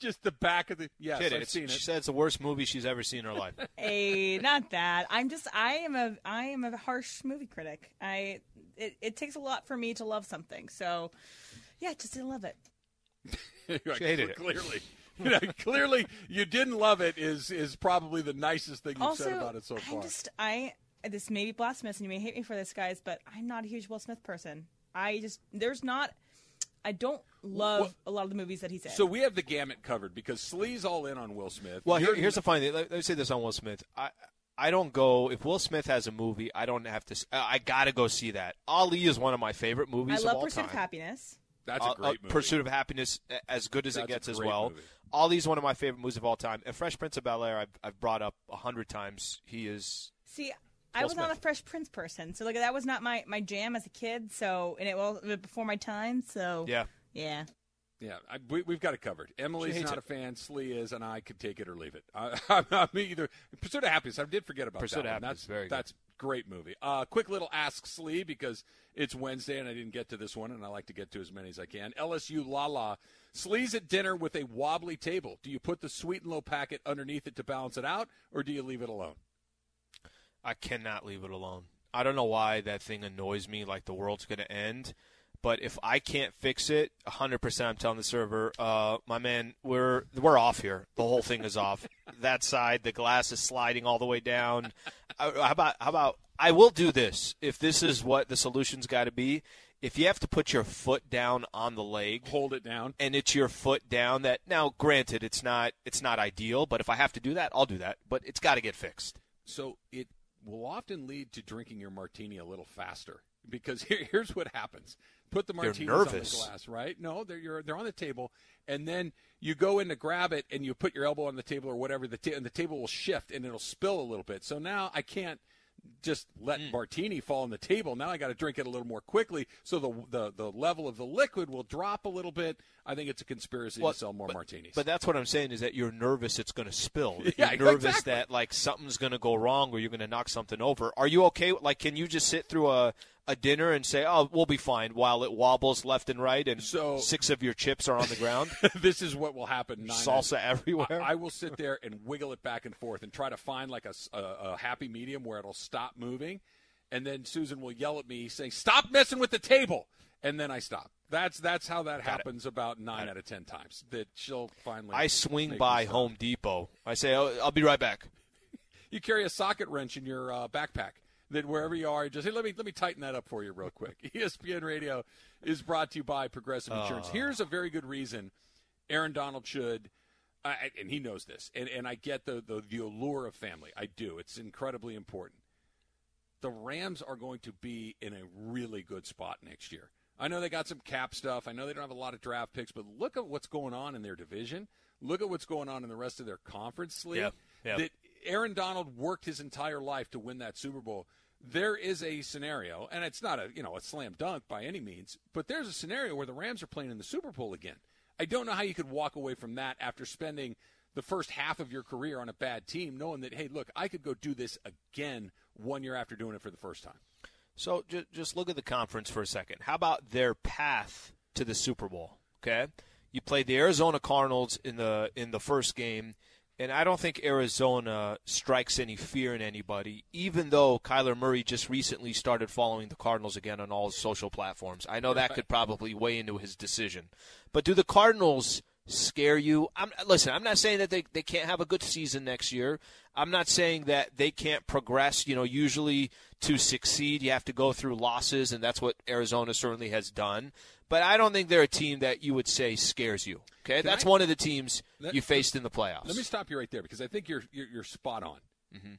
Just the back of the. Yes, Kid, I've seen it. She said it's the worst movie she's ever seen in her life. Hey, not that. I'm just I am a I am a harsh movie critic. I it, it takes a lot for me to love something. So yeah, just didn't love it. You're like, She hated it. Clearly, you know, clearly, you didn't love it. Is is probably the nicest thing you've also, said about it so far. I'm just I this may be blasphemous and you may hate me for this, guys, but I'm not a huge Will Smith person. I just there's not I don't love Well- a lot of the movies that he's in. So we have the gamut covered because Slee's all in on Will Smith. Well, here, here's the funny thing. Let, let me say this on Will Smith. I I don't go if Will Smith has a movie. I don't have to. I gotta go see that. Ali is one of my favorite movies I of love all Pursuit time. of Happiness. That's Uh, a great uh, movie. Pursuit of Happiness, as good as That's it gets as well. movie. Ali's one of my favorite movies of all time. And Fresh Prince of Bel Air, I've, I've brought up a hundred times. He is. See, I Will was not a Fresh Prince person, so like that was not my my jam as a kid. So and it was before my time. So Yeah. Yeah. Yeah, I, we, we've got it covered. Emily's not it. a fan. Slee is, and I could take it or leave it. I, I'm not me either. Pursuit of Happiness. I did forget about Pursuit that. of. Happiness, That's very good. That's great movie. Uh, quick little ask Slee because it's Wednesday and I didn't get to this one, and I like to get to as many as I can. LSU La La. Slee's at dinner with a wobbly table. Do you put the sweet and low packet underneath it to balance it out, or do you leave it alone? I cannot leave it alone. I don't know why that thing annoys me like the world's going to end. But if I can't fix it, 100% I'm telling the server, uh, my man, we're we're off here. The whole thing is off. that side, the glass is sliding all the way down. Uh, how about how about I will do this if this is what the solution's got to be. If you have to put your foot down on the leg, Hold it down. and it's your foot down that now granted it's not it's not ideal but if i have to do that i'll do that but it's got to get fixed So it will often lead to drinking your martini a little faster because here, here's what happens: put the martinis on the glass, right? No, they're you're, they're on the table, and then you go in to grab it, and you put your elbow on the table or whatever, the ta- and the table will shift and it'll spill a little bit. So now I can't just let Mm. martini fall on the table. Now I got to drink it a little more quickly, so the, the the level of the liquid will drop a little bit. I think it's a conspiracy Well, to sell more but, martinis. but that's what i'm saying is that you're nervous it's going to spill Yeah, you're nervous exactly. that like something's going to go wrong or you're going to knock something over are you okay like can you just sit through a a dinner and say, "Oh, we'll be fine," while it wobbles left and right, and So- six of your chips are on the ground, this is what will happen. Nine salsa everywhere. I, I will sit there and wiggle it back and forth and try to find like a happy medium where it'll stop moving, and then Susan will yell at me saying, "Stop messing with the table," and then I stop. That's that's how that happens about nine out of ten times. That she'll finally. I swing by. Home Depot. I say, oh, "I'll be right back." You carry a socket wrench in your uh, backpack. That wherever you are, just hey, let me let me tighten that up for you real quick. ESPN Radio is brought to you by Progressive Insurance. Ah. Here's a very good reason Aaron Donald should, and he knows this, and, and I get the, the the allure of family. I do. It's incredibly important. The Rams are going to be in a really good spot next year. I know they got some cap stuff. I know they don't have a lot of draft picks, but look at what's going on in their division. Look at what's going on in the rest of their conference league. Yeah, yeah. That Aaron Donald worked his entire life to win that Super Bowl. There is a scenario, and it's not a you know a slam dunk by any means, but there's a scenario where the Rams are playing in the Super Bowl again. I don't know how you could walk away from that after spending the first half of your career on a bad team, knowing that hey, look, I could go do this again one year after doing it for the first time. So ju- just look at the conference for a second. How about their path to the Super Bowl? Okay, you played the Arizona Cardinals in the in the first game, and I don't think Arizona strikes any fear in anybody. Even though Kyler Murray just recently started following the Cardinals again on all his social platforms, I know that could probably weigh into his decision. But do the Cardinals? scare you. I'm listen, I'm not saying that they, they can't have a good season next year. I'm not saying that they can't progress. You know, usually to succeed you have to go through losses and that's what Arizona certainly has done. But I don't think they're a team that you would say scares you. Okay? Can that's I- one of the teams Let- you faced in the playoffs. Let me stop you right there because I think you're you're, you're spot on. Mm-hmm.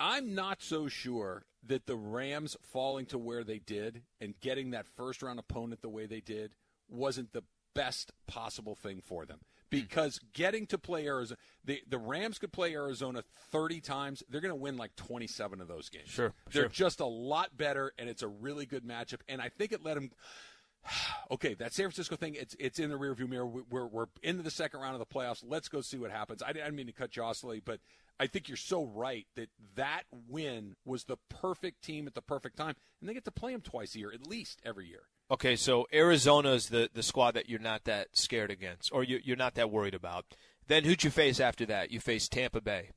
I'm not so sure that the Rams falling to where they did and getting that first round opponent the way they did wasn't the best possible thing for them because getting to play Arizona, the the Rams could play Arizona 30 times. They're going to win like 27 of those games. Sure, they're sure. just a lot better, and it's a really good matchup. And I think it let them. Okay, that San Francisco thing, it's it's in the rearview mirror. We- We're, we're into the second round of the playoffs. Let's go see what happens. I didn't mean to cut you off, but I think you're so right that that win was the perfect team at the perfect time, and they get to play them twice a year, at least every year. Okay, so Arizona is the, the squad that you're not that scared against, or you, you're not that worried about. Then who'd you face after that? You face Tampa Bay.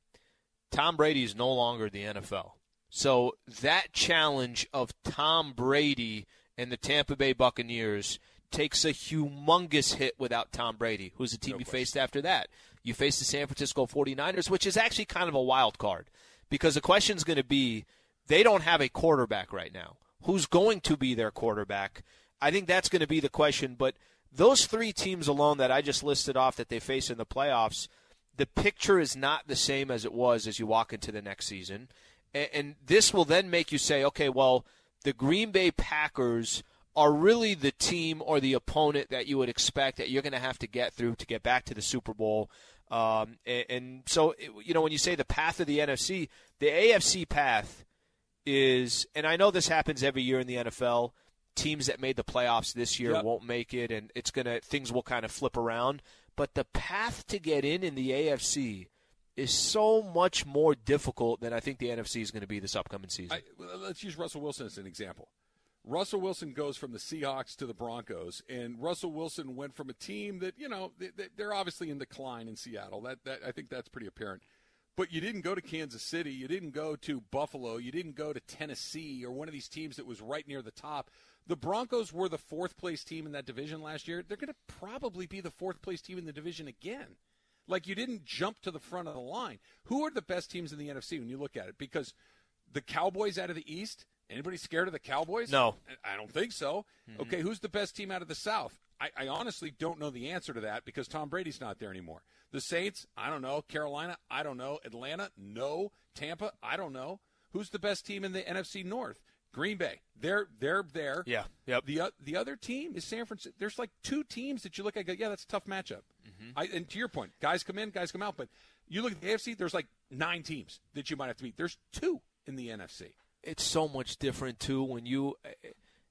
Tom Brady is no longer the NFL. So that challenge of Tom Brady and the Tampa Bay Buccaneers takes a humongous hit without Tom Brady. Who's the team you faced after that? You face the San Francisco 49ers, which is actually kind of a wild card because the question is going to be they don't have a quarterback right now. Who's going to be their quarterback? I think that's going to be the question. But those three teams alone that I just listed off that they face in the playoffs, the picture is not the same as it was as you walk into the next season. And, and this will then make you say, okay, well, the Green Bay Packers are really the team or the opponent that you would expect that you're going to have to get through to get back to the Super Bowl. Um, and, and so, you know, when you say the path of the NFC, the AFC path is, and I know this happens every year in the NFL. Teams that made the playoffs this year Yep. won't make it, and it's gonna things will kind of flip around. But the path to get in in the AFC is so much more difficult than I think the NFC is going to be this upcoming season. I, let's use Russell Wilson as an example. Russell Wilson goes from the Seahawks to the Broncos, and Russell Wilson went from a team that you know they, they- they're obviously in decline in Seattle. That, that I think that's pretty apparent. But you didn't go to Kansas City, you didn't go to Buffalo, you didn't go to Tennessee or one of these teams that was right near the top. The Broncos were the fourth place team in that division last year. They're going to probably be the fourth place team in the division again. Like you didn't jump to the front of the line. Who are the best teams in the NFC when you look at it? Because the Cowboys out of the East. Anybody scared of the Cowboys? No. I don't think so. Hmm. Okay, who's the best team out of the South? I, I honestly don't know the answer to that because Tom Brady's not there anymore. The Saints, I don't know. Carolina, I don't know. Atlanta, no. Tampa, I don't know. Who's the best team in the NFC North? Green Bay. They're they're there. Yeah, yep. The o- the other team is San Francisco. There's like two teams that you look at. and go, Yeah, that's a tough matchup. I, and to your point, guys come in, guys come out. But you look at the AFC. There's like nine teams that you might have to beat. There's two in the NFC. it's so much different too when you uh,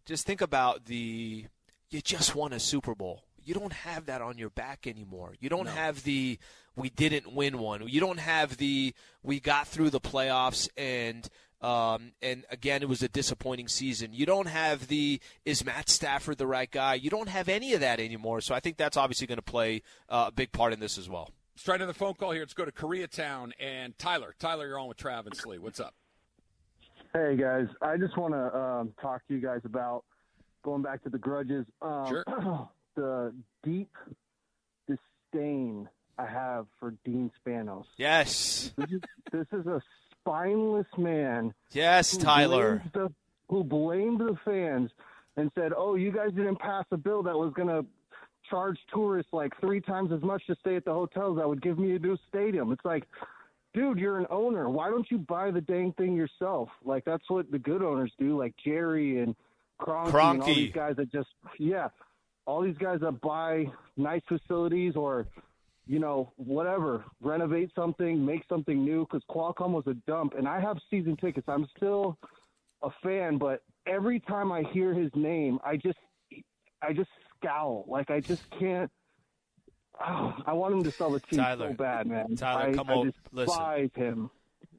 just think about the you just won a Super Bowl. You don't have that on your back anymore. You don't have the we didn't win one. You don't have the we got through the playoffs and um, and again it was a disappointing season. You don't have the is Matt Stafford the right guy? You don't have any of that anymore. So I think that's obviously going to play uh, a big part in this as well. Let's try another phone call here. Let's go to Koreatown and Tyler. Tyler, you're on with Travis and Slee. What's up? Hey guys, I just want to um, talk to you guys about going back to the grudges. Um, Sure. the deep disdain I have for Dean Spanos. Yes, This is, this is a spineless man. yes, who Tyler. blamed the, who blamed the fans and said, "Oh, you guys didn't pass a bill that was going to charge tourists like three times as much to stay at the hotels that would give me a new stadium." It's like, dude, you're an owner. Why don't you buy the dang thing yourself? Like that's what the good owners do, like Jerry and Kroenke, and all these guys that just yeah, all these guys that buy nice facilities or you know, whatever, renovate something, make something new. Because Qualcomm was a dump, and I have season tickets. I'm still a fan, but every time I hear his name, I just, I just scowl. Like I just can't. Oh, I want him to sell the team Tyler. so bad, man. Tyler, I, come I over- despise him.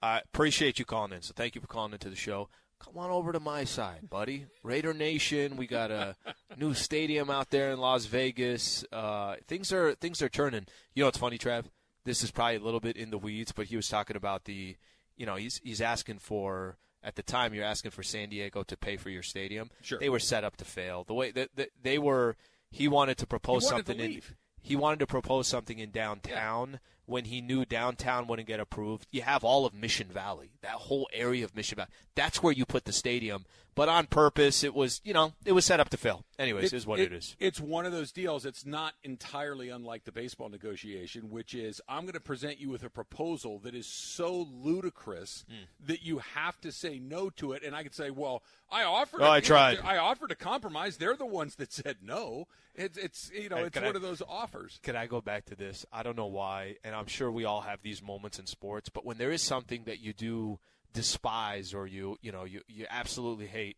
I appreciate you calling in. So thank you for calling into the show. Come on over to my side, buddy. Raider Nation. We got a new stadium out there in Las Vegas. Uh, things are things are turning. You know it's funny, Trav? This is probably a little bit in the weeds, but he was talking about the, you know, he's he's asking for at the time you're asking for San Diego to pay for your stadium. Sure. They were set up to fail. The way that that they were, he wanted to propose wanted to something in he wanted to propose something in downtown when he knew downtown wouldn't get approved. You have all of Mission Valley, that whole area of Mission Valley. That's where you put the stadium. But on purpose, it was, you know, it was set up to fail. Anyways, is what it is. It's one of those deals. It's not entirely unlike the baseball negotiation, which is I'm going to present you with a proposal that is so ludicrous Hmm. that you have to say no to it. And I could say, well, I offered. Oh, a- I tried. I offered a compromise. They're the ones that said no. It's, it's you know, it's one I- of those offers. Can I go back to this? I don't know why, and I'm sure we all have these moments in sports, but when there is something that you do despise or you, you know, you, you absolutely hate,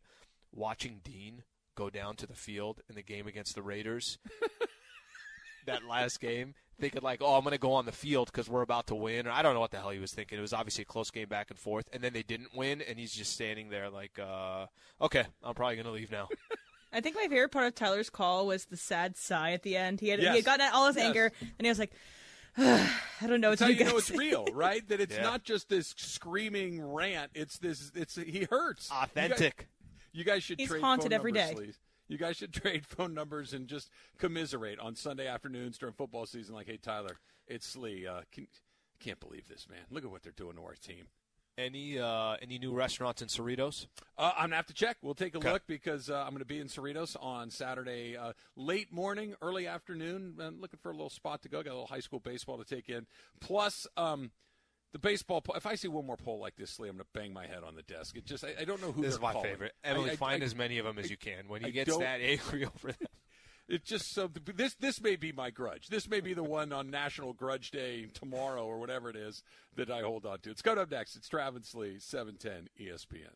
watching Dean go down to the field in the game against the Raiders, that last game, thinking like, oh, I'm going to go on the field because we're about to win. Or I don't know what the hell he was thinking. It was obviously a close game back and forth, and then they didn't win, and he's just standing there like, uh, okay, I'm probably going to leave now. I think my favorite part of Tyler's call was the sad sigh at the end. He had he had gotten all his Yes. anger, and he was like, I don't know what That's how do. you know it's real, right? That it's Yeah. not just this screaming rant. It's this. It's he hurts. You guys- Authentic. You guys should He's trade haunted phone every numbers, day. please. You guys should trade phone numbers and just commiserate on Sunday afternoons during football season. Like, hey, Tyler, it's Slee. Uh, can, can't believe this, man. Look at what they're doing to our team. Any uh, any new restaurants in Cerritos? Uh, I'm gonna have to check. We'll take a Okay. look because uh, I'm going to be in Cerritos on Saturday, uh, late morning, early afternoon. i looking for a little spot to go. Got a little high school baseball to take in. Plus, um, the baseball. po- If I see one more poll like this, Lee, I'm going to bang my head on the desk. It just, I, I don't know who. This is my calling. favorite. Emily, I- find I- as many of them as you can. When he gets that angry over them. It's just so. This this may be my grudge. This may be the one on National Grudge Day tomorrow or whatever it is that I hold on to. It's coming up next. It's Travis Lee, seven ten ESPN.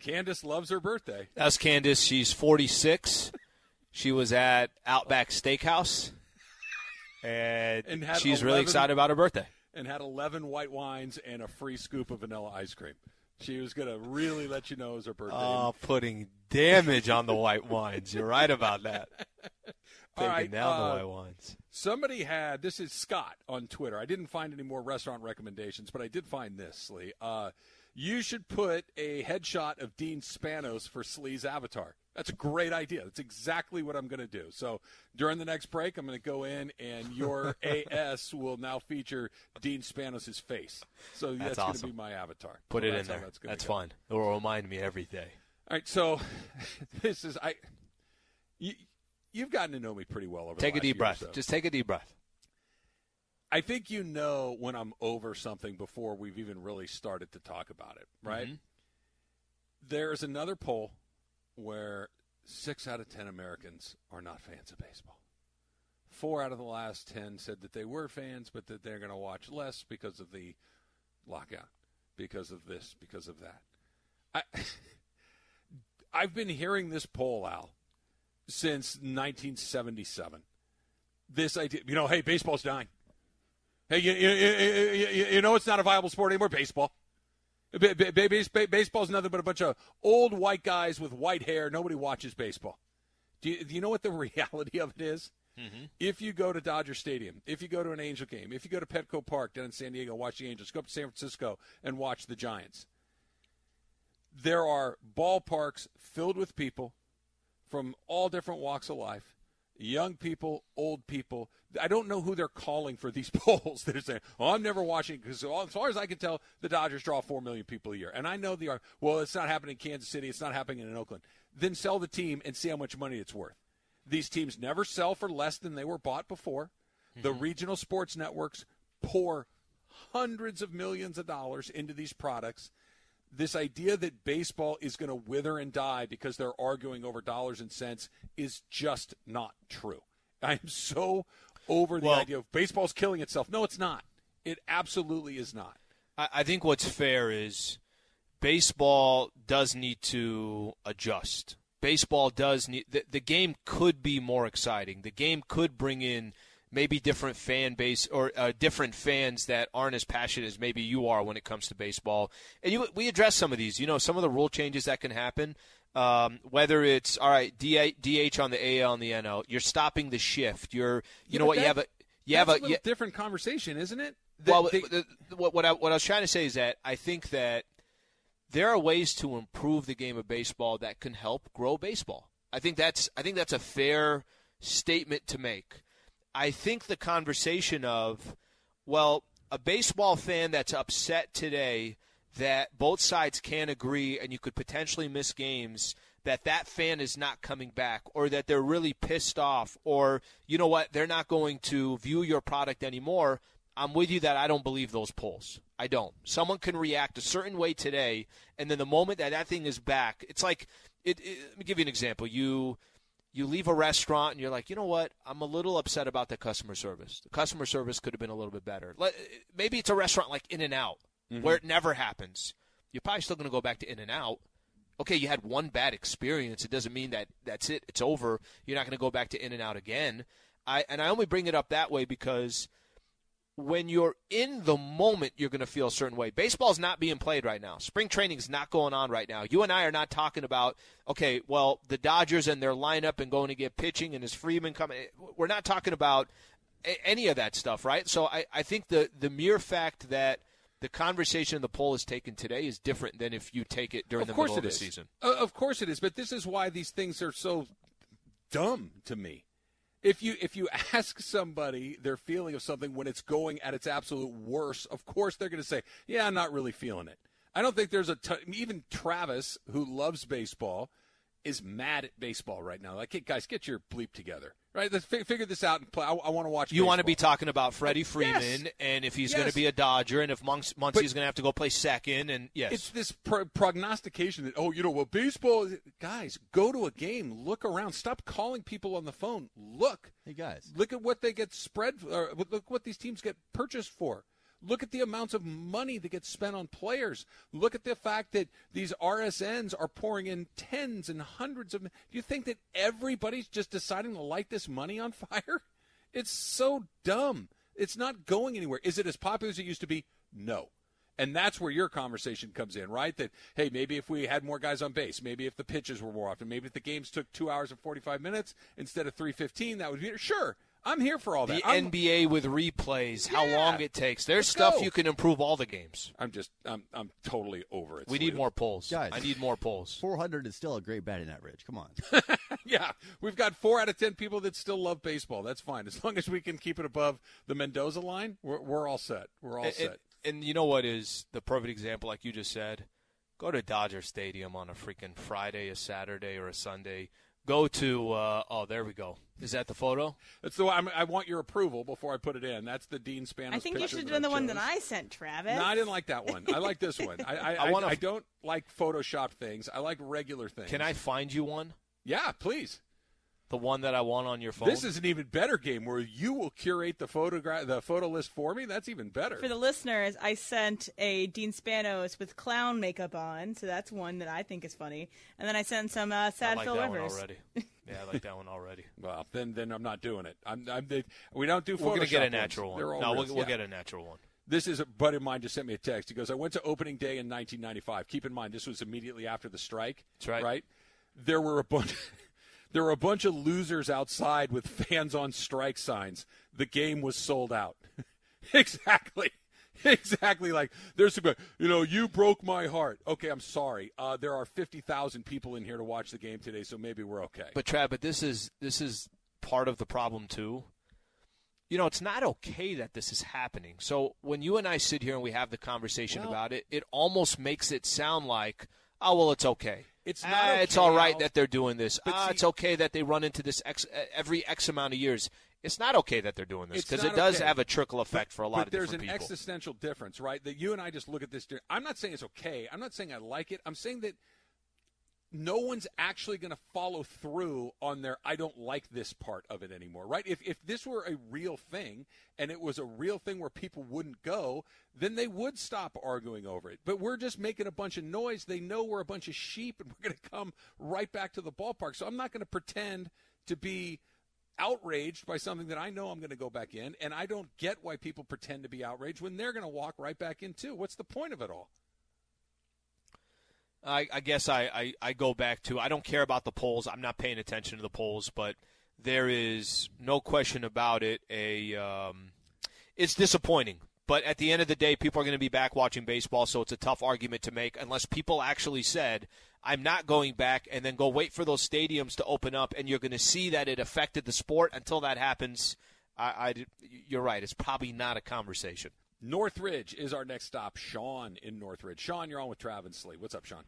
Candace loves her birthday. That's Candace. She's 46. she was at Outback Steakhouse, and, And she's really excited about her birthday. and had 11 white wines and a free scoop of vanilla ice cream. She was going to really let you know it was her birthday. Oh, putting damage on the white wines. You're right about that. Taking right, down uh, the white wines. Somebody had this is Scott on Twitter. I didn't find any more restaurant recommendations, but I did find this, Lee. Uh, you should put a headshot of Dean Spanos for Slee's avatar. That's a great idea. That's exactly what I'm going to do. So during the next break, I'm going to go in, and your AS will now feature Dean Spanos' face. So that's, That's going to be my avatar. Put So it in there. That's, That's go. fun. It will remind me every day. All right, so this is I. You, you've gotten to know me pretty well over. Take a deep breath. so. Just take a deep breath. I think you know when I'm over something before we've even really started to talk about it, right? Mhm. There's another poll where six out of ten Americans are not fans of baseball. Four out of the last ten said that they were fans, but that they're going to watch less because of the lockout, because of this, because of that. I, I've been hearing this poll, Al, since 1977. This idea, you know, hey, baseball's dying. Hey, you, you, you, you, know it's not a viable sport anymore, baseball. Ba- ba- ba- base- ba- Baseball's nothing but a bunch of old white guys with white hair. Nobody watches baseball. Do you, do you know what the reality of it is? Mm-hmm. If you go to Dodger Stadium, if you go to an Angel game, if you go to Petco Park down in San Diego, watch the Angels, go up to San Francisco and watch the Giants, there are ballparks filled with people from all different walks of life. Young people, old people. I don't know who they're calling for these polls. They're saying, "Oh, I'm never watching because as far as I can tell, the Dodgers draw four million people a year." And I know they are. Well, it's not happening in Kansas City. It's not happening in Oakland. Then sell the team and see how much money it's worth. These teams never sell for less than they were bought before. The mm-hmm. regional sports networks pour hundreds of millions of dollars into these products. This idea that baseball is going to wither and die because they're arguing over dollars and cents is just not true. I'm so over the Well- idea of baseball's killing itself. No, it's not. It absolutely is not. I, I think what's fair is baseball does need to adjust. Baseball does need the, the game could be more exciting. The game could bring in maybe different fan base or uh, different fans that aren't as passionate as maybe you are when it comes to baseball. And you, we address some of these. You know, some of the rule changes that can happen. Um, whether it's all right, DH on the AL and the NL, you're stopping the shift. You're, you Yeah, know what? you have a, you have a, a little different conversation, isn't it? The- well, they- the- what what I, what I was trying to say is that I think that there are ways to improve the game of baseball that can help grow baseball. I think that's I think that's a fair statement to make. I think the conversation of well, a baseball fan that's upset today that both sides can't agree and you could potentially miss games that that fan is not coming back or that they're really pissed off or you know what they're not going to view your product anymore i'm with you that i don't believe those polls. I don't. Someone can react a certain way today and then the moment that that thing is back it's like it, it, let me give you an example. You you leave a restaurant and you're like, you know what? I'm a little upset about the customer service. The customer service could have been a little bit better. Maybe it's a restaurant like In and Out mm-hmm. where it never happens. You're probably still going to go back to In and Out. Okay, you had one bad experience. It doesn't mean that that's it. It's over. You're not going to go back to In and Out again. I and I only bring it up that way because when you're in the moment, you're going to feel a certain way. Baseball's not being played right now. Spring training's not going on right now. You and I are not talking about, okay, well, the Dodgers and their lineup and going to get pitching and is Freeman coming. We're not talking about a- any of that stuff, right? So I, I think the, the mere fact that the conversation in the poll is taken today is different than if you take it during of the course middle of the is. season. Uh, of course it is. But this is why these things are so dumb to me. If you if you ask somebody their feeling of something when it's going at its absolute worst, of course they're going to say, "Yeah, I'm not really feeling it." I don't think there's a t- even Travis who loves baseball is mad at baseball right now. Like, hey, guys, get your bleep together, right? Let's fi- figure this out and play. I, I want to watch. You want to be talking about Freddie Freeman Yes. and if he's Yes. going to be a Dodger and if Munc- But- Muncy's going to have to go play second and yes. It's this pro- prognostication that oh, you know, well, baseball. is- Guys, go to a game, look around, stop calling people on the phone. Look, Hey guys, look at what they get spread. Or look what these teams get purchased for. Look at the amounts of money that gets spent on players. Look at the fact that these RSNs are pouring in tens and hundreds of. Do you think that everybody's just deciding to light this money on fire? It's so dumb. It's not going anywhere. Is it as popular as it used to be? No. And that's where your conversation comes in, right? That hey, maybe if we had more guys on base, maybe if the pitches were more often, maybe if the games took two hours and forty five minutes instead of three fifteen, that would be sure. I'm here for all that. the I'm, NBA with replays, how long it takes. There's Let's stuff go. you can improve all the games. I'm just I'm I'm totally over it. We need more polls. Guys. I need more polls. 400 is still a great batting average. Come on. yeah, we've got four out of ten people that still love baseball. That's fine as long as we can keep it above the Mendoza line. We're, we're all set. We're all And, set. and- and you know what is the perfect example, like you just said? Go to Dodger Stadium on a freaking Friday, a Saturday, or a Sunday. Go to uh, oh, there we go. Is that the photo? That's the way I'm, I want your approval before I put it in. That's the Dean Spanos. I think you should have done the one that. I sent, Travis. No, I didn't like that one. I like this one. I I, I I, wanna- I don't like Photoshop things. I like regular things. Can I find you one? Yeah, please. The one that I want on your phone. This is an even better game where you will curate the photograph, the photo list for me. That's even better. For the listeners, I sent a Dean Spanos with clown makeup on, so that's one that I think is funny. And then I sent some uh, I sad like Phil that Rivers. one already. Yeah, I like that one already. well, then then I'm not doing it. I'm, I'm they, we don't do. We're gonna get a natural ones. One. No, we'll, we'll get a natural one. This is a buddy of mine just sent me a text. He goes, I went to opening day in 1995. Keep in mind, this was immediately after the strike. That's right. Right? There were a bunch. There were a bunch of losers outside with fans on strike signs. The game was sold out. exactly. Exactly like there's some, you know, you broke my heart. Okay, I'm sorry. Uh, there are 50,000 people in here to watch the game today, so maybe we're okay. But Trav, but this is this is part of the problem too? You know, it's not okay that this is happening. So when you and I sit here and we have the conversation Well- about it, it almost makes it sound like, oh well, it's okay. It's Ah, not it's okay, all right that they're doing this. But ah, see- it's okay that they run into this X, every X amount of years. It's not okay that they're doing this because it does okay. have a trickle effect for a lot but of there's an people. existential difference, right? That you and I just look at this. I'm not saying it's okay. I'm not saying I like it. I'm saying that no one's actually going to follow through on their I don't like this part of it anymore, right? If if this were a real thing and it was a real thing where people wouldn't go, then they would stop arguing over it. But we're just making a bunch of noise. They know we're a bunch of sheep and we're going to come right back to the ballpark. So I'm not going to pretend to be outraged by something that I know I'm going to go back in, and I don't get why people pretend to be outraged when they're going to walk right back in too. What's the point of it all? I, I guess I, I, I go back to I don't care about the polls. I'm not paying attention to the polls, but there is no question about it. A um, it's disappointing, but at the end of the day, people are going to be back watching baseball, so it's a tough argument to make unless people actually said. I'm not going back, and then go wait for those stadiums to open up, and you're going to see that it affected the sport. Until that happens, I, I, you're right. It's probably not a conversation. Northridge is our next stop. Sean in Northridge. Sean, you're on with Travis Lee. What's up, Sean?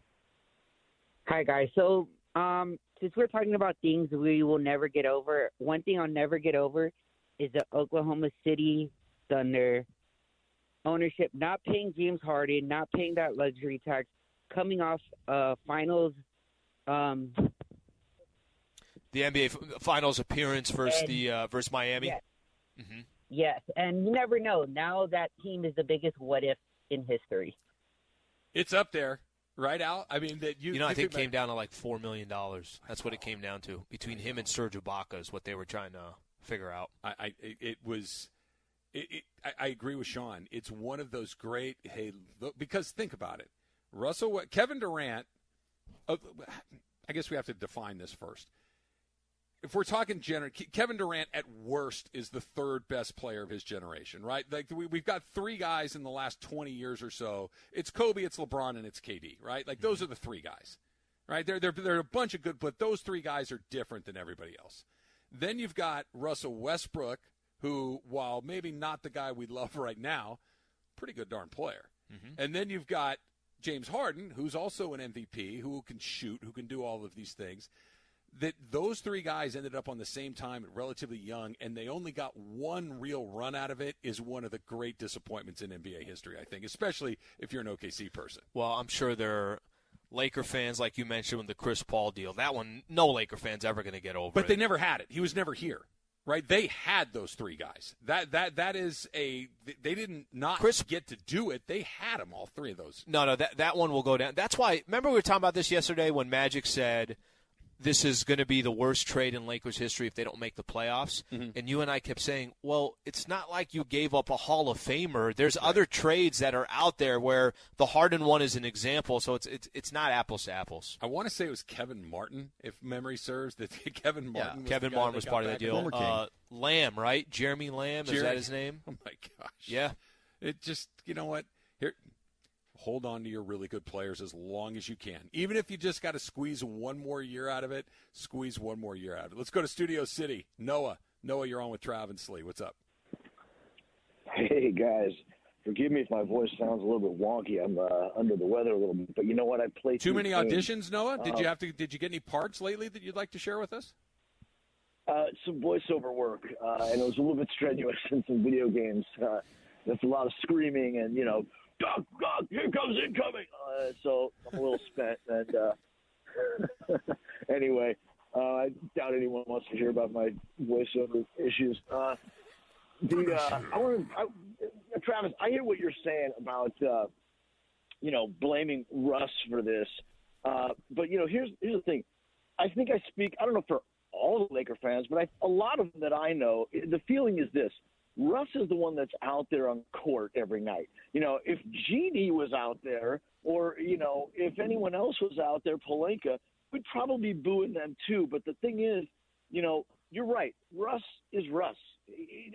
Hi, guys. So, um, since we're talking about things we will never get over, one thing I'll never get over is the Oklahoma City Thunder ownership not paying James Harden, not paying that luxury tax, coming off uh, finals. Um, The NBA Finals appearance versus And- the uh, versus Miami. Yes. hmm yes, and you never know. Now that team is the biggest what if in history. It's up there, right, out. I mean, that you. You know, I think it came down to like four million dollars. That's what it came down to between him and Serge Ibaka is what they were trying to figure out. I, I it, was. It, it, I, I agree with Sean. It's one of those great. Hey, look, because think about it. Russell, Kevin Durant. Uh, I guess we have to define this first. If we're talking gener- Kevin Durant at worst is the third best player of his generation, right? Like we, we've got three guys in the last twenty years or so. It's Kobe, it's LeBron, and it's KD, right? Like those mm-hmm. are the three guys, right? They're they're they're a bunch of good, but those three guys are different than everybody else. Then you've got Russell Westbrook, who, while maybe not the guy we love right now, pretty good darn player. Mm-hmm. And then you've got James Harden, who's also an MVP, who can shoot, who can do all of these things. That those three guys ended up on the same time, relatively young, and they only got one real run out of it. Is one of the great disappointments in NBA history, I think, especially if you're an OKC person. Well, I'm sure there are Laker fans, like you mentioned, with the Chris Paul deal. That one, no Laker fans ever going to get over. But it. they never had it. He was never here, right? They had those three guys. That that that is a. They didn't not Chris- get to do it. They had them all three of those. No, no, that that one will go down. That's why. Remember, we were talking about this yesterday when Magic said this is going to be the worst trade in Lakers history if they don't make the playoffs. And you and I kept saying, well, it's not like you gave up a Hall of Famer. There's other trades that are out there where the Harden one is an example. So it's it's it's not apples to apples. I want to say it was Kevin Martin, if memory serves. That Kevin Martin. was Kevin Martin was part of that deal. Uh, Lamb, right? Jeremy Lamb is that his name? Oh my gosh. Yeah. It just you know what. Hold on to your really good players as long as you can. Even if you just got to squeeze one more year out of it, squeeze one more year out of it. Let's go to Studio City. Noah. Noah, you're on with Travis Lee. What's up? Hey guys, forgive me if my voice sounds a little bit wonky. I'm uh, under the weather a little bit, but you know what? I played Too many games. auditions, Noah? Did Uh, you have to? Did you get any parts lately that you'd like to share with us? Uh, some voiceover work, uh, and it was a little bit strenuous in some video games. Uh, there's a lot of screaming and you know, duck, duck, here comes incoming. Uh, so I'm a little spent, and uh, anyway, uh, I doubt anyone wants to hear about my voiceover issues. Uh, the uh, I want to, Travis. I hear what you're saying about uh, you know blaming Russ for this, uh, but you know here's here's the thing. I think I speak. I don't know for all the Laker fans, but I, a lot of them that I know, the feeling is this: Russ is the one that's out there on court every night. You know, if AD was out there, or you know, if anyone else was out there, Pelinka, we'd probably be booing them too. But the thing is, you know, you're right. Russ is Russ.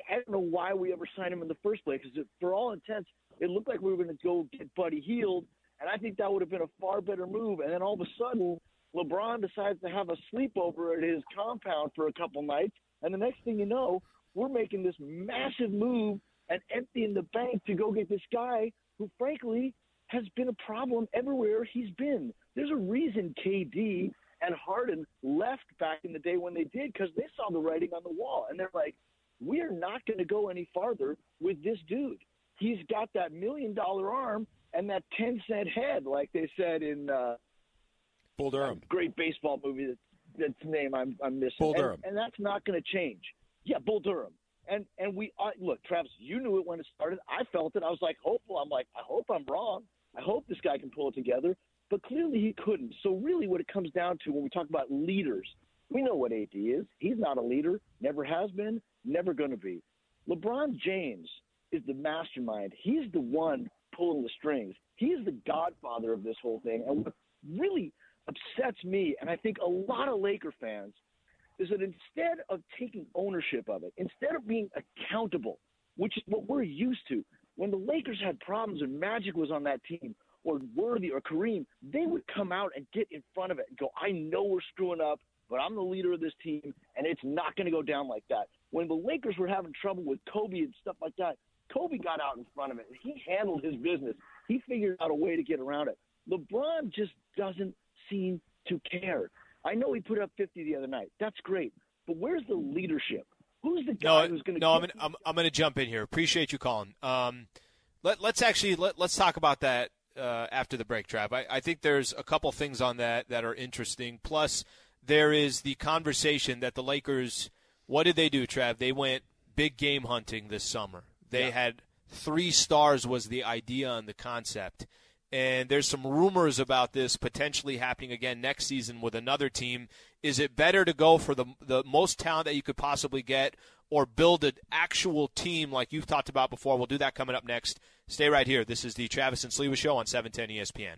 I don't know why we ever signed him in the first place because, for all intents, it looked like we were going to go get Buddy Hield, and I think that would have been a far better move. And then all of a sudden, LeBron decides to have a sleepover at his compound for a couple nights, And the next thing you know, we're making this massive move and emptying the bank to go get this guy who, frankly, has been a problem everywhere he's been. There's a reason KD and Harden left back in the day when they did because they saw the writing on the wall and they're like, we are not going to go any farther with this dude. He's got that million dollar arm and that 10 cent head, like they said in uh, Bull Durham. great baseball movie that, that's name I'm, I'm missing. Bull And- Durham. And, that's not going to change. Yeah, Bull Durham. And and we uh, look, Travis, you knew it when it started. I felt it. I was like hopeful. I'm like, I hope I'm wrong. I hope this guy can pull it together. But clearly he couldn't. So really, what it comes down to when we talk about leaders, we know what AD is. He's not a leader. Never has been. Never going to be. LeBron James is the mastermind. He's the one pulling the strings. He's the godfather of this whole thing. And what really upsets me, and I think a lot of Laker fans, is that instead of taking ownership of it, instead of being accountable, which is what we're used to, when the Lakers had problems and Magic was on that team, or Worthy or Kareem, they would come out and get in front of it and go, I know we're screwing up, but I'm the leader of this team, and it's not going to go down like that. When the Lakers were having trouble with Kobe and stuff like that, Kobe got out in front of it. He handled his business. He figured out a way to get around it. LeBron just doesn't seem to care. I know he put up 50 the other night. That's great. But where's the leadership? Who's the guy No, who's going to no, I'm, gonna- I'm, I'm going to jump in here. Appreciate you calling. Um, let, let's actually let, let's talk about that uh, after the break, Trav. I, I think there's a couple things on that that are interesting. Plus, there is the conversation that the Lakers. What did they do, Trav? They went big game hunting this summer. They Yeah. had three stars was the idea and the concept. And there's some rumors about this potentially happening again next season with another team. Is it better to go for the the most talent that you could possibly get, or build an actual team like you've talked about before? We'll do that coming up next. Stay right here. This is the Travis and Sleva Show on E 710 ESPN.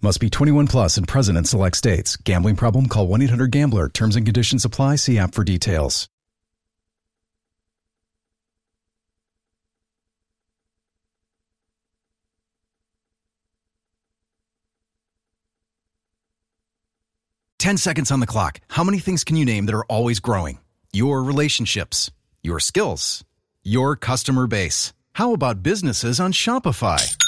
Must be 21 plus and present in select states. Gambling problem? Call 1 800 Gambler. Terms and conditions apply. See app for details. Ten seconds on the clock. How many things can you name that are always growing? Your relationships, your skills, your customer base. How about businesses on Shopify?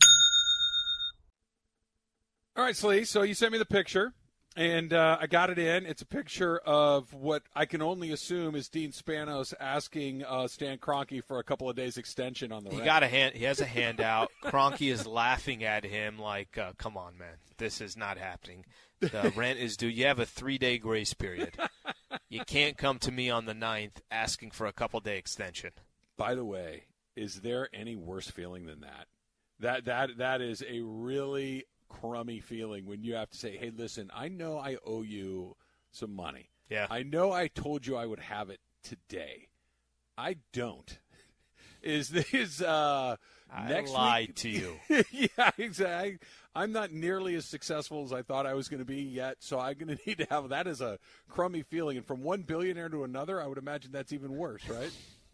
All right, Slee. So you sent me the picture, and uh, I got it in. It's a picture of what I can only assume is Dean Spanos asking uh, Stan Kroenke for a couple of days extension on the He rent. got a hand. He has a handout. Kroenke is laughing at him like, uh, "Come on, man, this is not happening. The rent is due. You have a three-day grace period. You can't come to me on the 9th asking for a couple-day extension." By the way, is there any worse feeling than that? That that that is a really crummy feeling when you have to say, "Hey, listen, I know I owe you some money. Yeah. I know I told you I would have it today. I don't." Is this uh I next lied week? to you. yeah, exactly. I'm not nearly as successful as I thought I was going to be yet, so I'm going to need to have that as a crummy feeling. And from one billionaire to another, I would imagine that's even worse, right?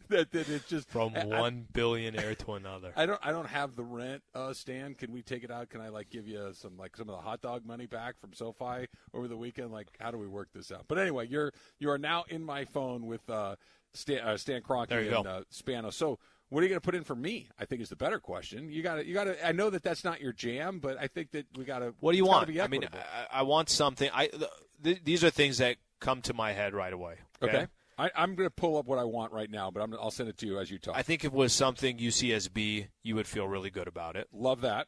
that, that it's just From I- one billionaire to another. I don't. I don't have the rent, uh, Stan. Can we take it out? Can I like give you some like some of the hot dog money back from SoFi over the weekend? Like, how do we work this out? But anyway, you're you are now in my phone with uh, Stan, uh, Stan Kroenke and go. uh, Spano. So What are you going to put in for me? I think is the better question. You got to, you got to. I know that that's not your jam, but I think that we got to. What do you want? Be I mean. I, I want something. I th- these are things that come to my head right away. okay. I, I'm going to pull up what I want right now, but I'm, I'll send it to you as you talk. I think if it was something UCSB, you would feel really good about it. Love that.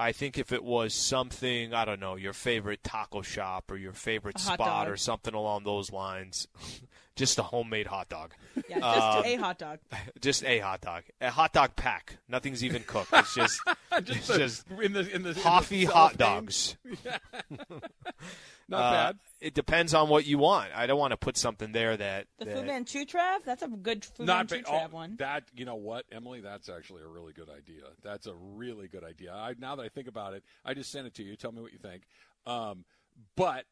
I think if it was something, I don't know, your favorite taco shop or your favorite spot dog. or something along those lines, just a homemade hot dog. Yeah, just Um, a hot dog. Just a hot dog. A hot dog pack. Nothing's even cooked. It's just, Just it's the- just in the in the in the coffee hot cellophane. dogs. Not Uh, bad. It depends on what you want. I don't want to put something there that, The that Fu Manchu Trav? That's a good Fu Not Manchu ba- Trav oh, one. That you know what, Emily, that's actually a really good idea. That's a really good idea. I, now that I think about it, I just sent it to you. Tell me what you think. Um, but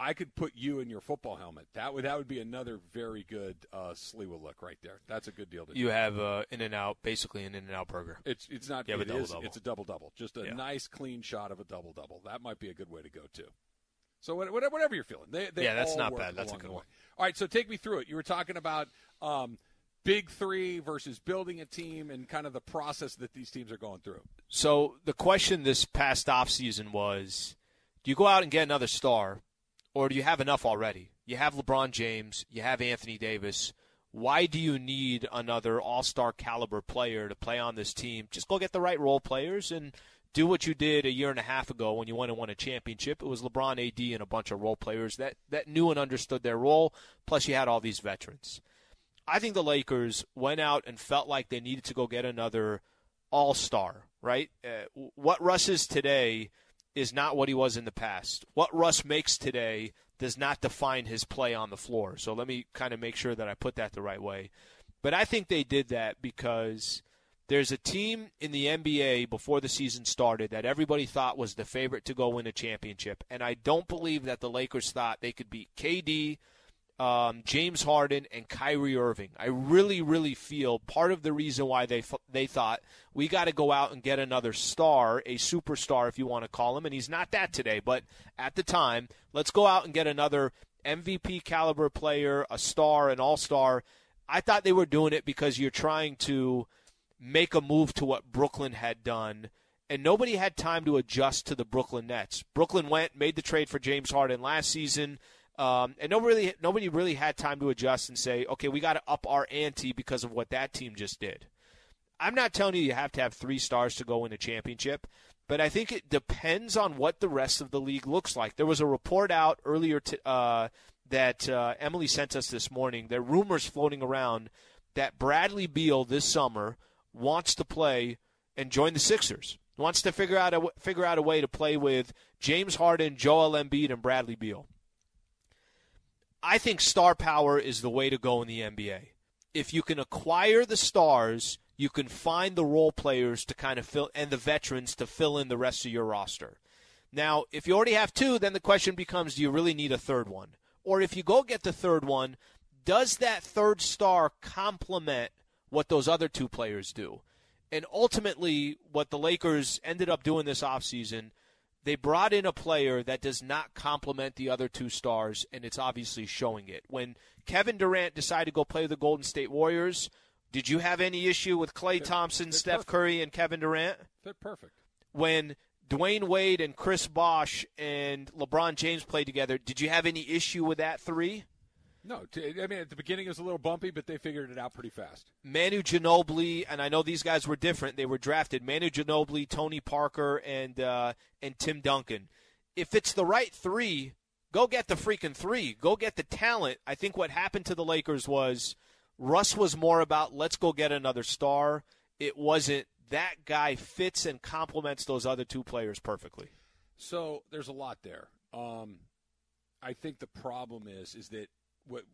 I could put you in your football helmet. That would that would be another very good uh, Sliwa look right there. That's a good deal to do. you have uh, In and Out, basically an In and Out burger. It's it's not. You have a it is- double-double. It's a double double. Just a Yeah. nice clean shot of a double double. That might be a good way to go too. So whatever, whatever you're feeling, they, they Yeah, that's not bad. That's a good one. All right, so take me through it. You were talking about um, big three versus building a team and kind of the process that these teams are going through. So the question this past offseason was do you go out and get another star or do you have enough already? You have LeBron James, you have Anthony Davis. Why do you need another all star caliber player to play on this team? Just go get the right role players and do what you did a year and a half ago when you went and won a championship. It was LeBron, AD, and a bunch of role players that, that knew and understood their role, plus you had all these veterans. I think the Lakers went out and felt like they needed to go get another all star, right? Uh, what Russ is today is not what he was in the past. What Russ makes today does not define his play on the floor. So let me kind of make sure that I put that the right way. But I think they did that because there's a team in the NBA before the season started that everybody thought was the favorite to go win a championship. And I don't believe that the Lakers thought they could beat KD, um, James Harden and Kyrie Irving. I really, really feel part of the reason why they they thought we got to go out and get another star, a superstar, if you want to call him, and he's not that today, but at the time, let's go out and get another MVP caliber player, a star, an all star. I thought they were doing it because you're trying to make a move to what Brooklyn had done. And nobody had time to adjust to the Brooklyn Nets. Brooklyn went, made the trade for James Harden last season. Um, and nobody really, nobody really had time to adjust and say, okay, we got to up our ante because of what that team just did. I'm not telling you you have to have three stars to go win a championship, but I think it depends on what the rest of the league looks like. There was a report out earlier uh, that uh, Emily sent us this morning. There are rumors floating around that Bradley Beal this summer wants to play and join the Sixers. Wants to figure out a figure out a way to play with James Harden, Joel Embiid, and Bradley Beal. I think star power is the way to go in the NBA. If you can acquire the stars, you can find the role players to kind of fill and the veterans to fill in the rest of your roster. Now, if you already have two, then the question becomes do you really need a third one? Or if you go get the third one, does that third star complement what those other two players do? And ultimately, what the Lakers ended up doing this offseason, they brought in a player that does not complement the other two stars, and it's obviously showing it. When Kevin Durant decided to go play the Golden State Warriors, did you have any issue with Klay Thompson, Steph Curry, and Kevin Durant? They're perfect. When Dwyane Wade and Chris Bosh and LeBron James played together, did you have any issue with that three? No, t- I mean at the beginning it was a little bumpy, but they figured it out pretty fast. Manu Ginobili, and I know these guys were different. They were drafted. Manu Ginobili, Tony Parker, and uh, and Tim Duncan. If it's the right three, go get the freaking three. Go get the talent. I think what happened to the Lakers was Russ was more about let's go get another star. It wasn't that guy fits and complements those other two players perfectly. So there's a lot there. Um, I think the problem is is that what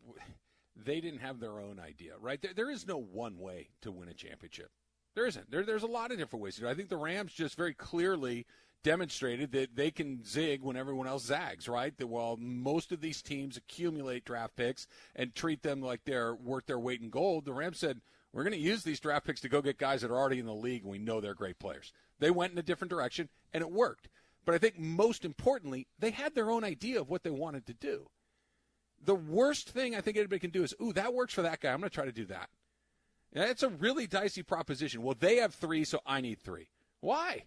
they didn't have their own idea, right? There, there is no one way to win a championship. There isn't. There, there's a lot of different ways to do it. I think the Rams just very clearly demonstrated that they can zig when everyone else zags, right? That while most of these teams accumulate draft picks and treat them like they're worth their weight in gold, the Rams said, we're going to use these draft picks to go get guys that are already in the league and we know they're great players. They went in a different direction and it worked. But I think most importantly, they had their own idea of what they wanted to do. The worst thing I think anybody can do is, ooh, that works for that guy. I'm going to try to do that. That's a really dicey proposition. Well, they have three, so I need three. Why?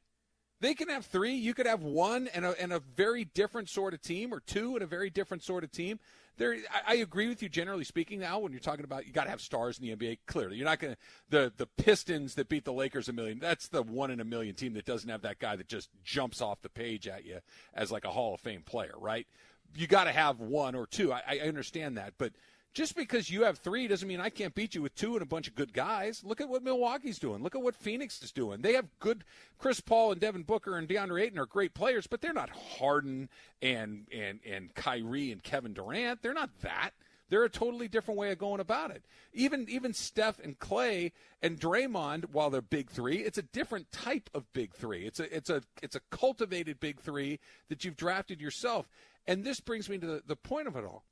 They can have three. You could have one and a, and a very different sort of team, or two and a very different sort of team. There, I, I agree with you generally speaking. Now, when you're talking about you got to have stars in the NBA, clearly you're not going to the the Pistons that beat the Lakers a million. That's the one in a million team that doesn't have that guy that just jumps off the page at you as like a Hall of Fame player, right? You got to have one or two. I, I understand that, but just because you have three doesn't mean I can't beat you with two and a bunch of good guys. Look at what Milwaukee's doing. Look at what Phoenix is doing. They have good Chris Paul and Devin Booker and DeAndre Ayton are great players, but they're not Harden and and and Kyrie and Kevin Durant. They're not that. They're a totally different way of going about it. Even even Steph and Klay and Draymond, while they're big three, it's a different type of big three. It's a it's a it's a cultivated big three that you've drafted yourself. And this brings me to the, the point of it all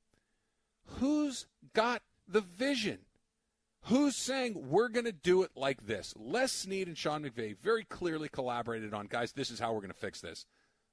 who's got the vision? Who's saying we're going to do it like this? Les Snead and Sean McVay very clearly collaborated on, guys, this is how we're going to fix this.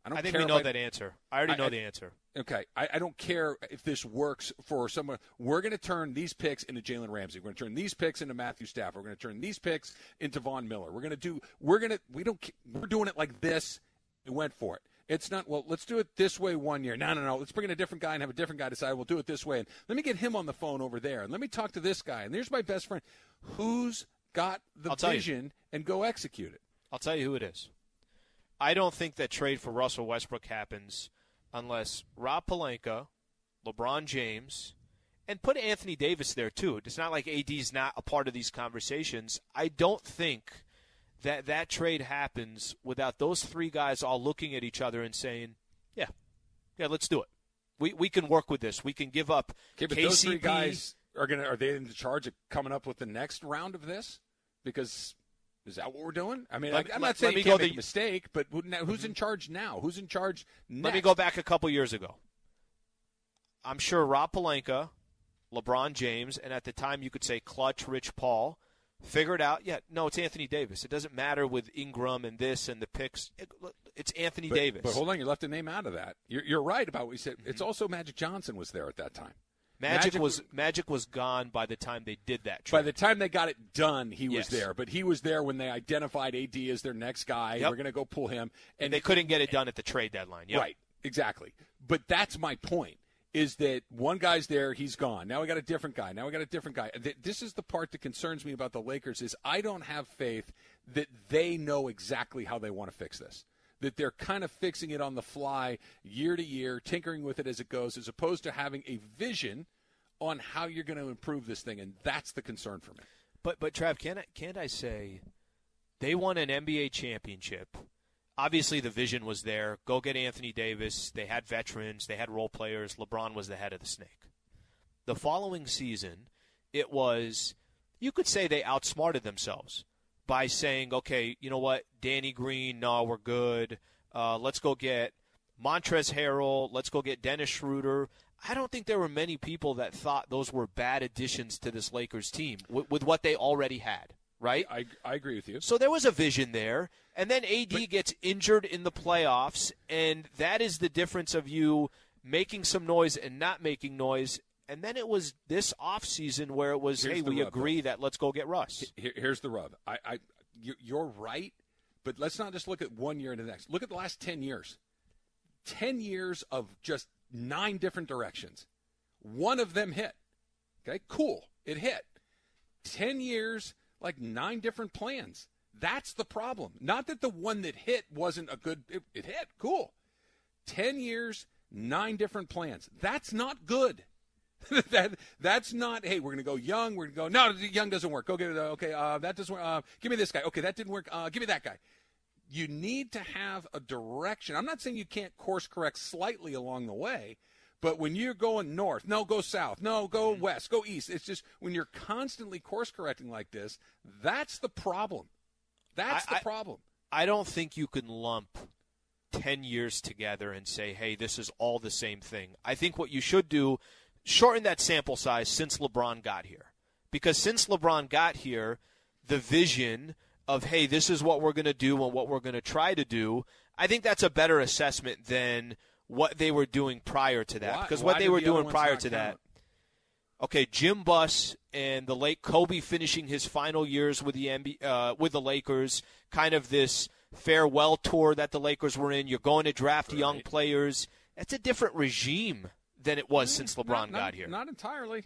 I don't I think we know I- that answer. I already know I- the answer. Okay, I, I don't care if this works for someone. We're going to turn these picks into Jalen Ramsey. We're going to turn these picks into Matthew Stafford. We're going to turn these picks into Von Miller. We're going to do. We're going to. We don't. We're doing it like this. We went for it. It's not well. Let's do it this way one year. No, no, no. Let's bring in a different guy and have a different guy decide we'll do it this way. And let me get him on the phone over there. And let me talk to this guy. And there's my best friend. Who's got the vision and go execute it? I'll tell you who it is. I don't think that trade for Russell Westbrook happens unless Rob Pelinka, LeBron James, and put Anthony Davis there too. It's not like AD's not a part of these conversations. I don't think that that trade happens without those three guys all looking at each other and saying, "Yeah, yeah, let's do it. We we can work with this. We can give up Okay, but KCP." those three guys are to are they in the charge of coming up with the next round of this? Because is that what we're doing? I mean, Let- I, am let- not saying let you can't go make the- a mistake, but who- who's in mm-hmm. charge now? Who's in charge next? Let me go back a couple years ago. I'm sure Rob Pelinka, LeBron James, and at the time you could say Klutch, Rich Paul, figured out. Yeah, no, it's Anthony Davis. It doesn't matter with Ingram and this and the picks. It- it's Anthony But, Davis. but hold on, you left a name out of that. You're, you're right about what you said. It's also Magic Johnson was there at that time. Mm-hmm. Magic, was Magic was gone by the time they did that trade. By the time they got it done, he Yes. was there. But he was there when they identified AD as their next guy. Yep. We're going to go pull him, and they couldn't get it done at the trade deadline. Yep. Right, exactly. But that's my point. Is that one guy's there, he's gone. Now we got a different guy. Now we got a different guy. This is the part that concerns me about the Lakers is I don't have faith that they know exactly how they want to fix this. That they're kind of fixing it on the fly, year to year, tinkering with it as it goes, as opposed to having a vision on how you're going to improve this thing, and that's the concern for me. But but Trav, can't I, can't I say they won an NBA championship? Obviously, the vision was there. Go get Anthony Davis. They had veterans. They had role players. LeBron was the head of the snake. The following season, it was you could say they outsmarted themselves by saying, "Okay, you know what, Danny Green, no, we're good. Uh, let's go get Montrezl Harrell. Let's go get Dennis Schroeder." I don't think there were many people that thought those were bad additions to this Lakers team with, with what they already had, right? I, I agree with you. So there was a vision there. And then AD gets injured in the playoffs, and that is the difference of you making some noise and not making noise. And then it was this offseason where it was, hey, we rub, agree that let's go get Russ. Here- here's the rub. I, I, you- you're right, but let's not just look at one year into the next. Look at the last ten years. Ten years of just nine different directions. One of them hit. Okay, cool. It hit. Ten years, like nine different plans. That's the problem. Not that the one that hit wasn't a good. It, it hit. Cool. Ten years, nine different plans. That's not good. that that's not. Hey, we're gonna go young. We're gonna go. No, young doesn't work. Go get it. Okay, uh, that doesn't work. Uh, give me this guy. Okay, that didn't work. Uh, give me that guy. You need to have a direction. I'm not saying you can't course correct slightly along the way, but when you're going north, no, go south. No, go mm-hmm. west. Go east. It's just when you're constantly course correcting like this, that's the problem. That's the I- problem. I don't think you can lump 10 years together and say, hey, this is all the same thing. I think what you should do, shorten that sample size since LeBron got here. Because since LeBron got here, the vision of, hey, this is what we're going to do and what we're going to try to do, I think that's a better assessment than what they were doing prior to that. Why- because what they were the doing prior to that, okay, Jim Buss and the late Kobe finishing his final years with the NBA, uh, with the Lakers, kind of this farewell tour that the Lakers were in. You're going to draft right. young players. That's a different regime than it was since LeBron not, got not, here. Not entirely.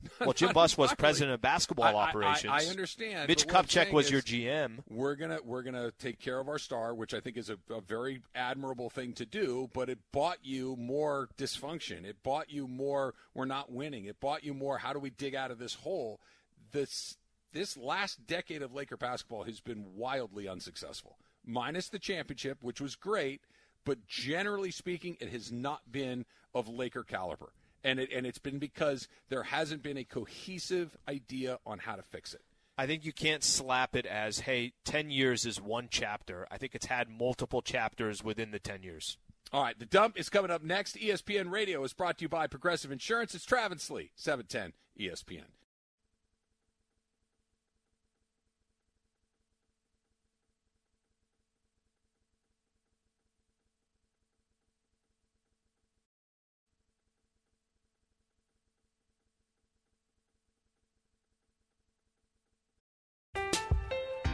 Well, Jim Buss was president of basketball I, operations. I, I, understand. Mitch Kupchak was your GM. We're gonna we're gonna take care of our star, which I think is a, a, very admirable thing to do. But it bought you more dysfunction. It bought you more. We're not winning. It bought you more. How do we dig out of this hole? This this last decade of Laker basketball has been wildly unsuccessful. Minus the championship, which was great, but generally speaking, it has not been of Laker caliber and it and it's been because there hasn't been a cohesive idea on how to fix it. I think you can't slap it as, hey, 10 years is one chapter. I think it's had multiple chapters within the 10 years. All right, the dump is coming up next. ESPN Radio is brought to you by Progressive Insurance. It's Travis Lee, 710 ESPN.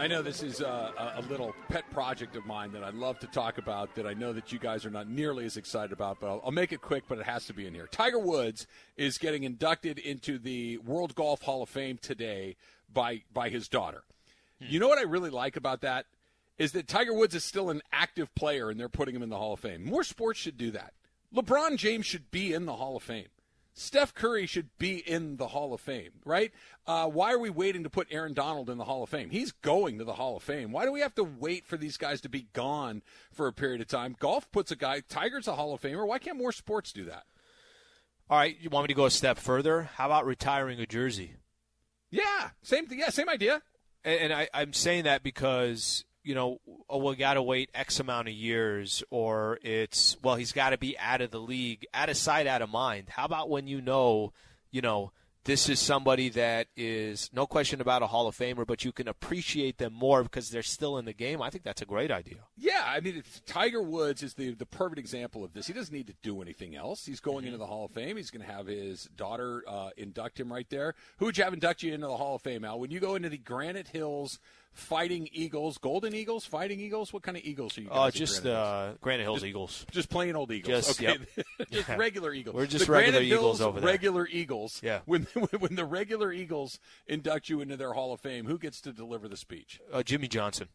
I know this is a, a, little pet project of mine that I love to talk about that I know that you guys are not nearly as excited about, but I'll, I'll, make it quick, but it has to be in here. Tiger Woods is getting inducted into the World Golf Hall of Fame today by, by his daughter. Hmm. You know what I really like about that? Is that Tiger Woods is still an active player and they're putting him in the Hall of Fame. More sports should do that. LeBron James should be in the Hall of Fame. Steph Curry should be in the Hall of Fame, right? Uh, why are we waiting to put Aaron Donald in the Hall of Fame? He's going to the Hall of Fame. Why do we have to wait for these guys to be gone for a period of time? Golf puts a guy, Tiger's a Hall of Famer. Why can't more sports do that? All right, you want me to go a step further? How about retiring a jersey? Yeah, same thing. Yeah, same idea. And, and I, I'm saying that because you know, oh, we got to wait X amount of years, or it's, well, he's got to be out of the league, out of sight, out of mind. How about when you know, you know, this is somebody that is no question about a Hall of Famer, but you can appreciate them more because they're still in the game. I think that's a great idea. Yeah, I mean, Tiger Woods is the the perfect example of this. He doesn't need to do anything else. He's going mm-hmm. into the Hall of Fame. He's going to have his daughter uh, induct him right there. Who would you have induct you into the Hall of Fame, Al? When you go into the Granite Hills Fighting Eagles, Golden Eagles, Fighting Eagles. What kind of Eagles are you? Oh, uh, just Granite, uh, Granite Hills just, Eagles. Just plain old Eagles. Just, okay, yep. just regular Eagles. We're just the regular Granite Eagles Hills, over there. Regular Eagles. Yeah. When when the regular Eagles induct you into their Hall of Fame, who gets to deliver the speech? Uh, Jimmy Johnson.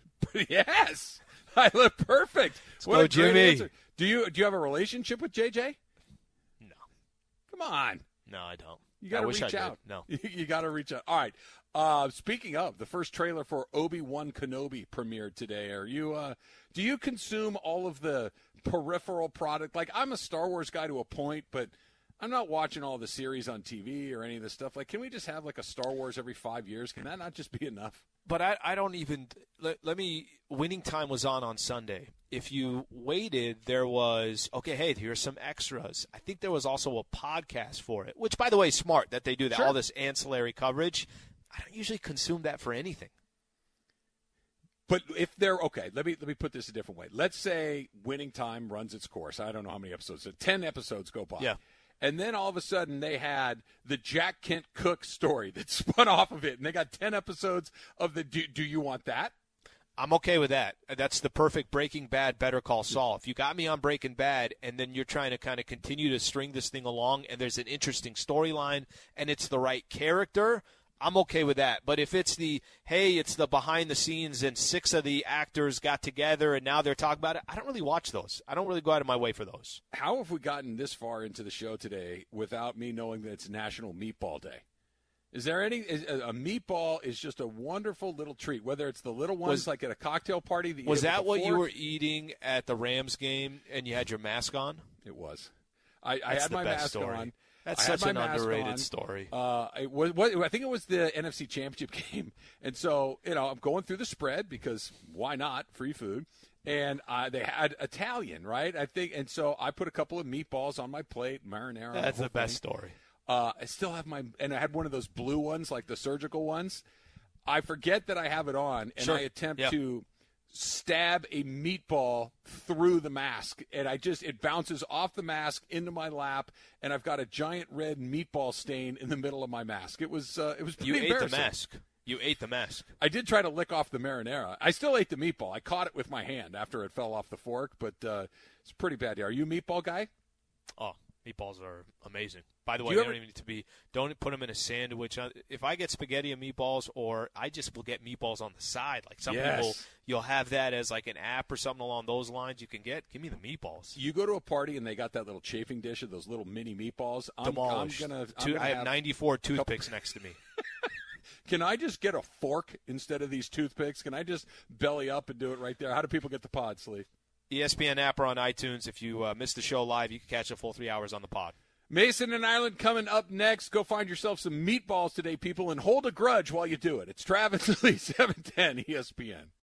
yes, I look perfect. Let's what go, Jimmy. Answer. Do you do you have a relationship with JJ? No. Come on. No, I don't. You got to reach out. No. you got to reach out. All right. Uh, speaking of, the first trailer for Obi Wan Kenobi premiered today. Are you? Uh, do you consume all of the peripheral product? Like I'm a Star Wars guy to a point, but I'm not watching all the series on TV or any of this stuff. Like, can we just have like a Star Wars every five years? Can that not just be enough? But I, I don't even let, let me. Winning time was on on Sunday. If you waited, there was okay. Hey, here's some extras. I think there was also a podcast for it, which, by the way, is smart that they do that. Sure. All this ancillary coverage. I don't usually consume that for anything. But if they're okay, let me let me put this a different way. Let's say winning time runs its course. I don't know how many episodes. So Ten episodes go by. Yeah. And then all of a sudden they had the Jack Kent Cooke story that spun off of it, and they got ten episodes of the. Do, do you want that? I'm okay with that. That's the perfect Breaking Bad, Better Call Saul. If you got me on Breaking Bad, and then you're trying to kind of continue to string this thing along, and there's an interesting storyline, and it's the right character, I'm okay with that. But if it's the hey, it's the behind the scenes and six of the actors got together and now they're talking about it, I don't really watch those. I don't really go out of my way for those. How have we gotten this far into the show today without me knowing that it's National Meatball Day? Is there any is, a meatball is just a wonderful little treat, whether it's the little ones Was- like at a cocktail party. That you Was that what you were eating at the Rams game and you had your mask on? It was. I, I had the my best mask story. on. That's such an underrated on. story. Uh, it was, what, I think it was the NFC Championship game, and so you know I'm going through the spread because why not free food, and uh, they had Italian right I think, and so I put a couple of meatballs on my plate, marinara. That's whole the best story. Uh, I still have my, and I had one of those blue ones, like the surgical ones. I forget that I have it on, and Sure. I attempt Yep. to stab a meatball through the mask, and I just it bounces off the mask into my lap, and I've got a giant red meatball stain in the middle of my mask. It was uh, it was You ate the mask. You ate the mask. I did try to lick off the marinara. I still ate the meatball. I caught it with my hand after it fell off the fork, but uh, it's pretty bad. Are you a meatball guy? Oh, meatballs are amazing. By the way, you they ever- don't even need to be. Don't put them in a sandwich. Uh, If I get spaghetti and meatballs, or I just will get meatballs on the side. Like some Yes. people, you'll have that as like an app or something along those lines. You can get. Give me the meatballs. You go to a party and they got that little chafing dish of those little mini meatballs. I'm, I'm Demolished. gonna. I'm Two- gonna I have 94 toothpicks next to me. Can I just get a fork instead of these toothpicks? Can I just belly up and do it right there? How do people get the pod, Sleeve? ESPN app or on iTunes. If you uh, missed the show live, you can catch a full three hours on the pod. Mason and Ireland coming up next. Go find yourself some meatballs today, people, and hold a grudge while you do it. It's Travis Lee, 710 ESPN.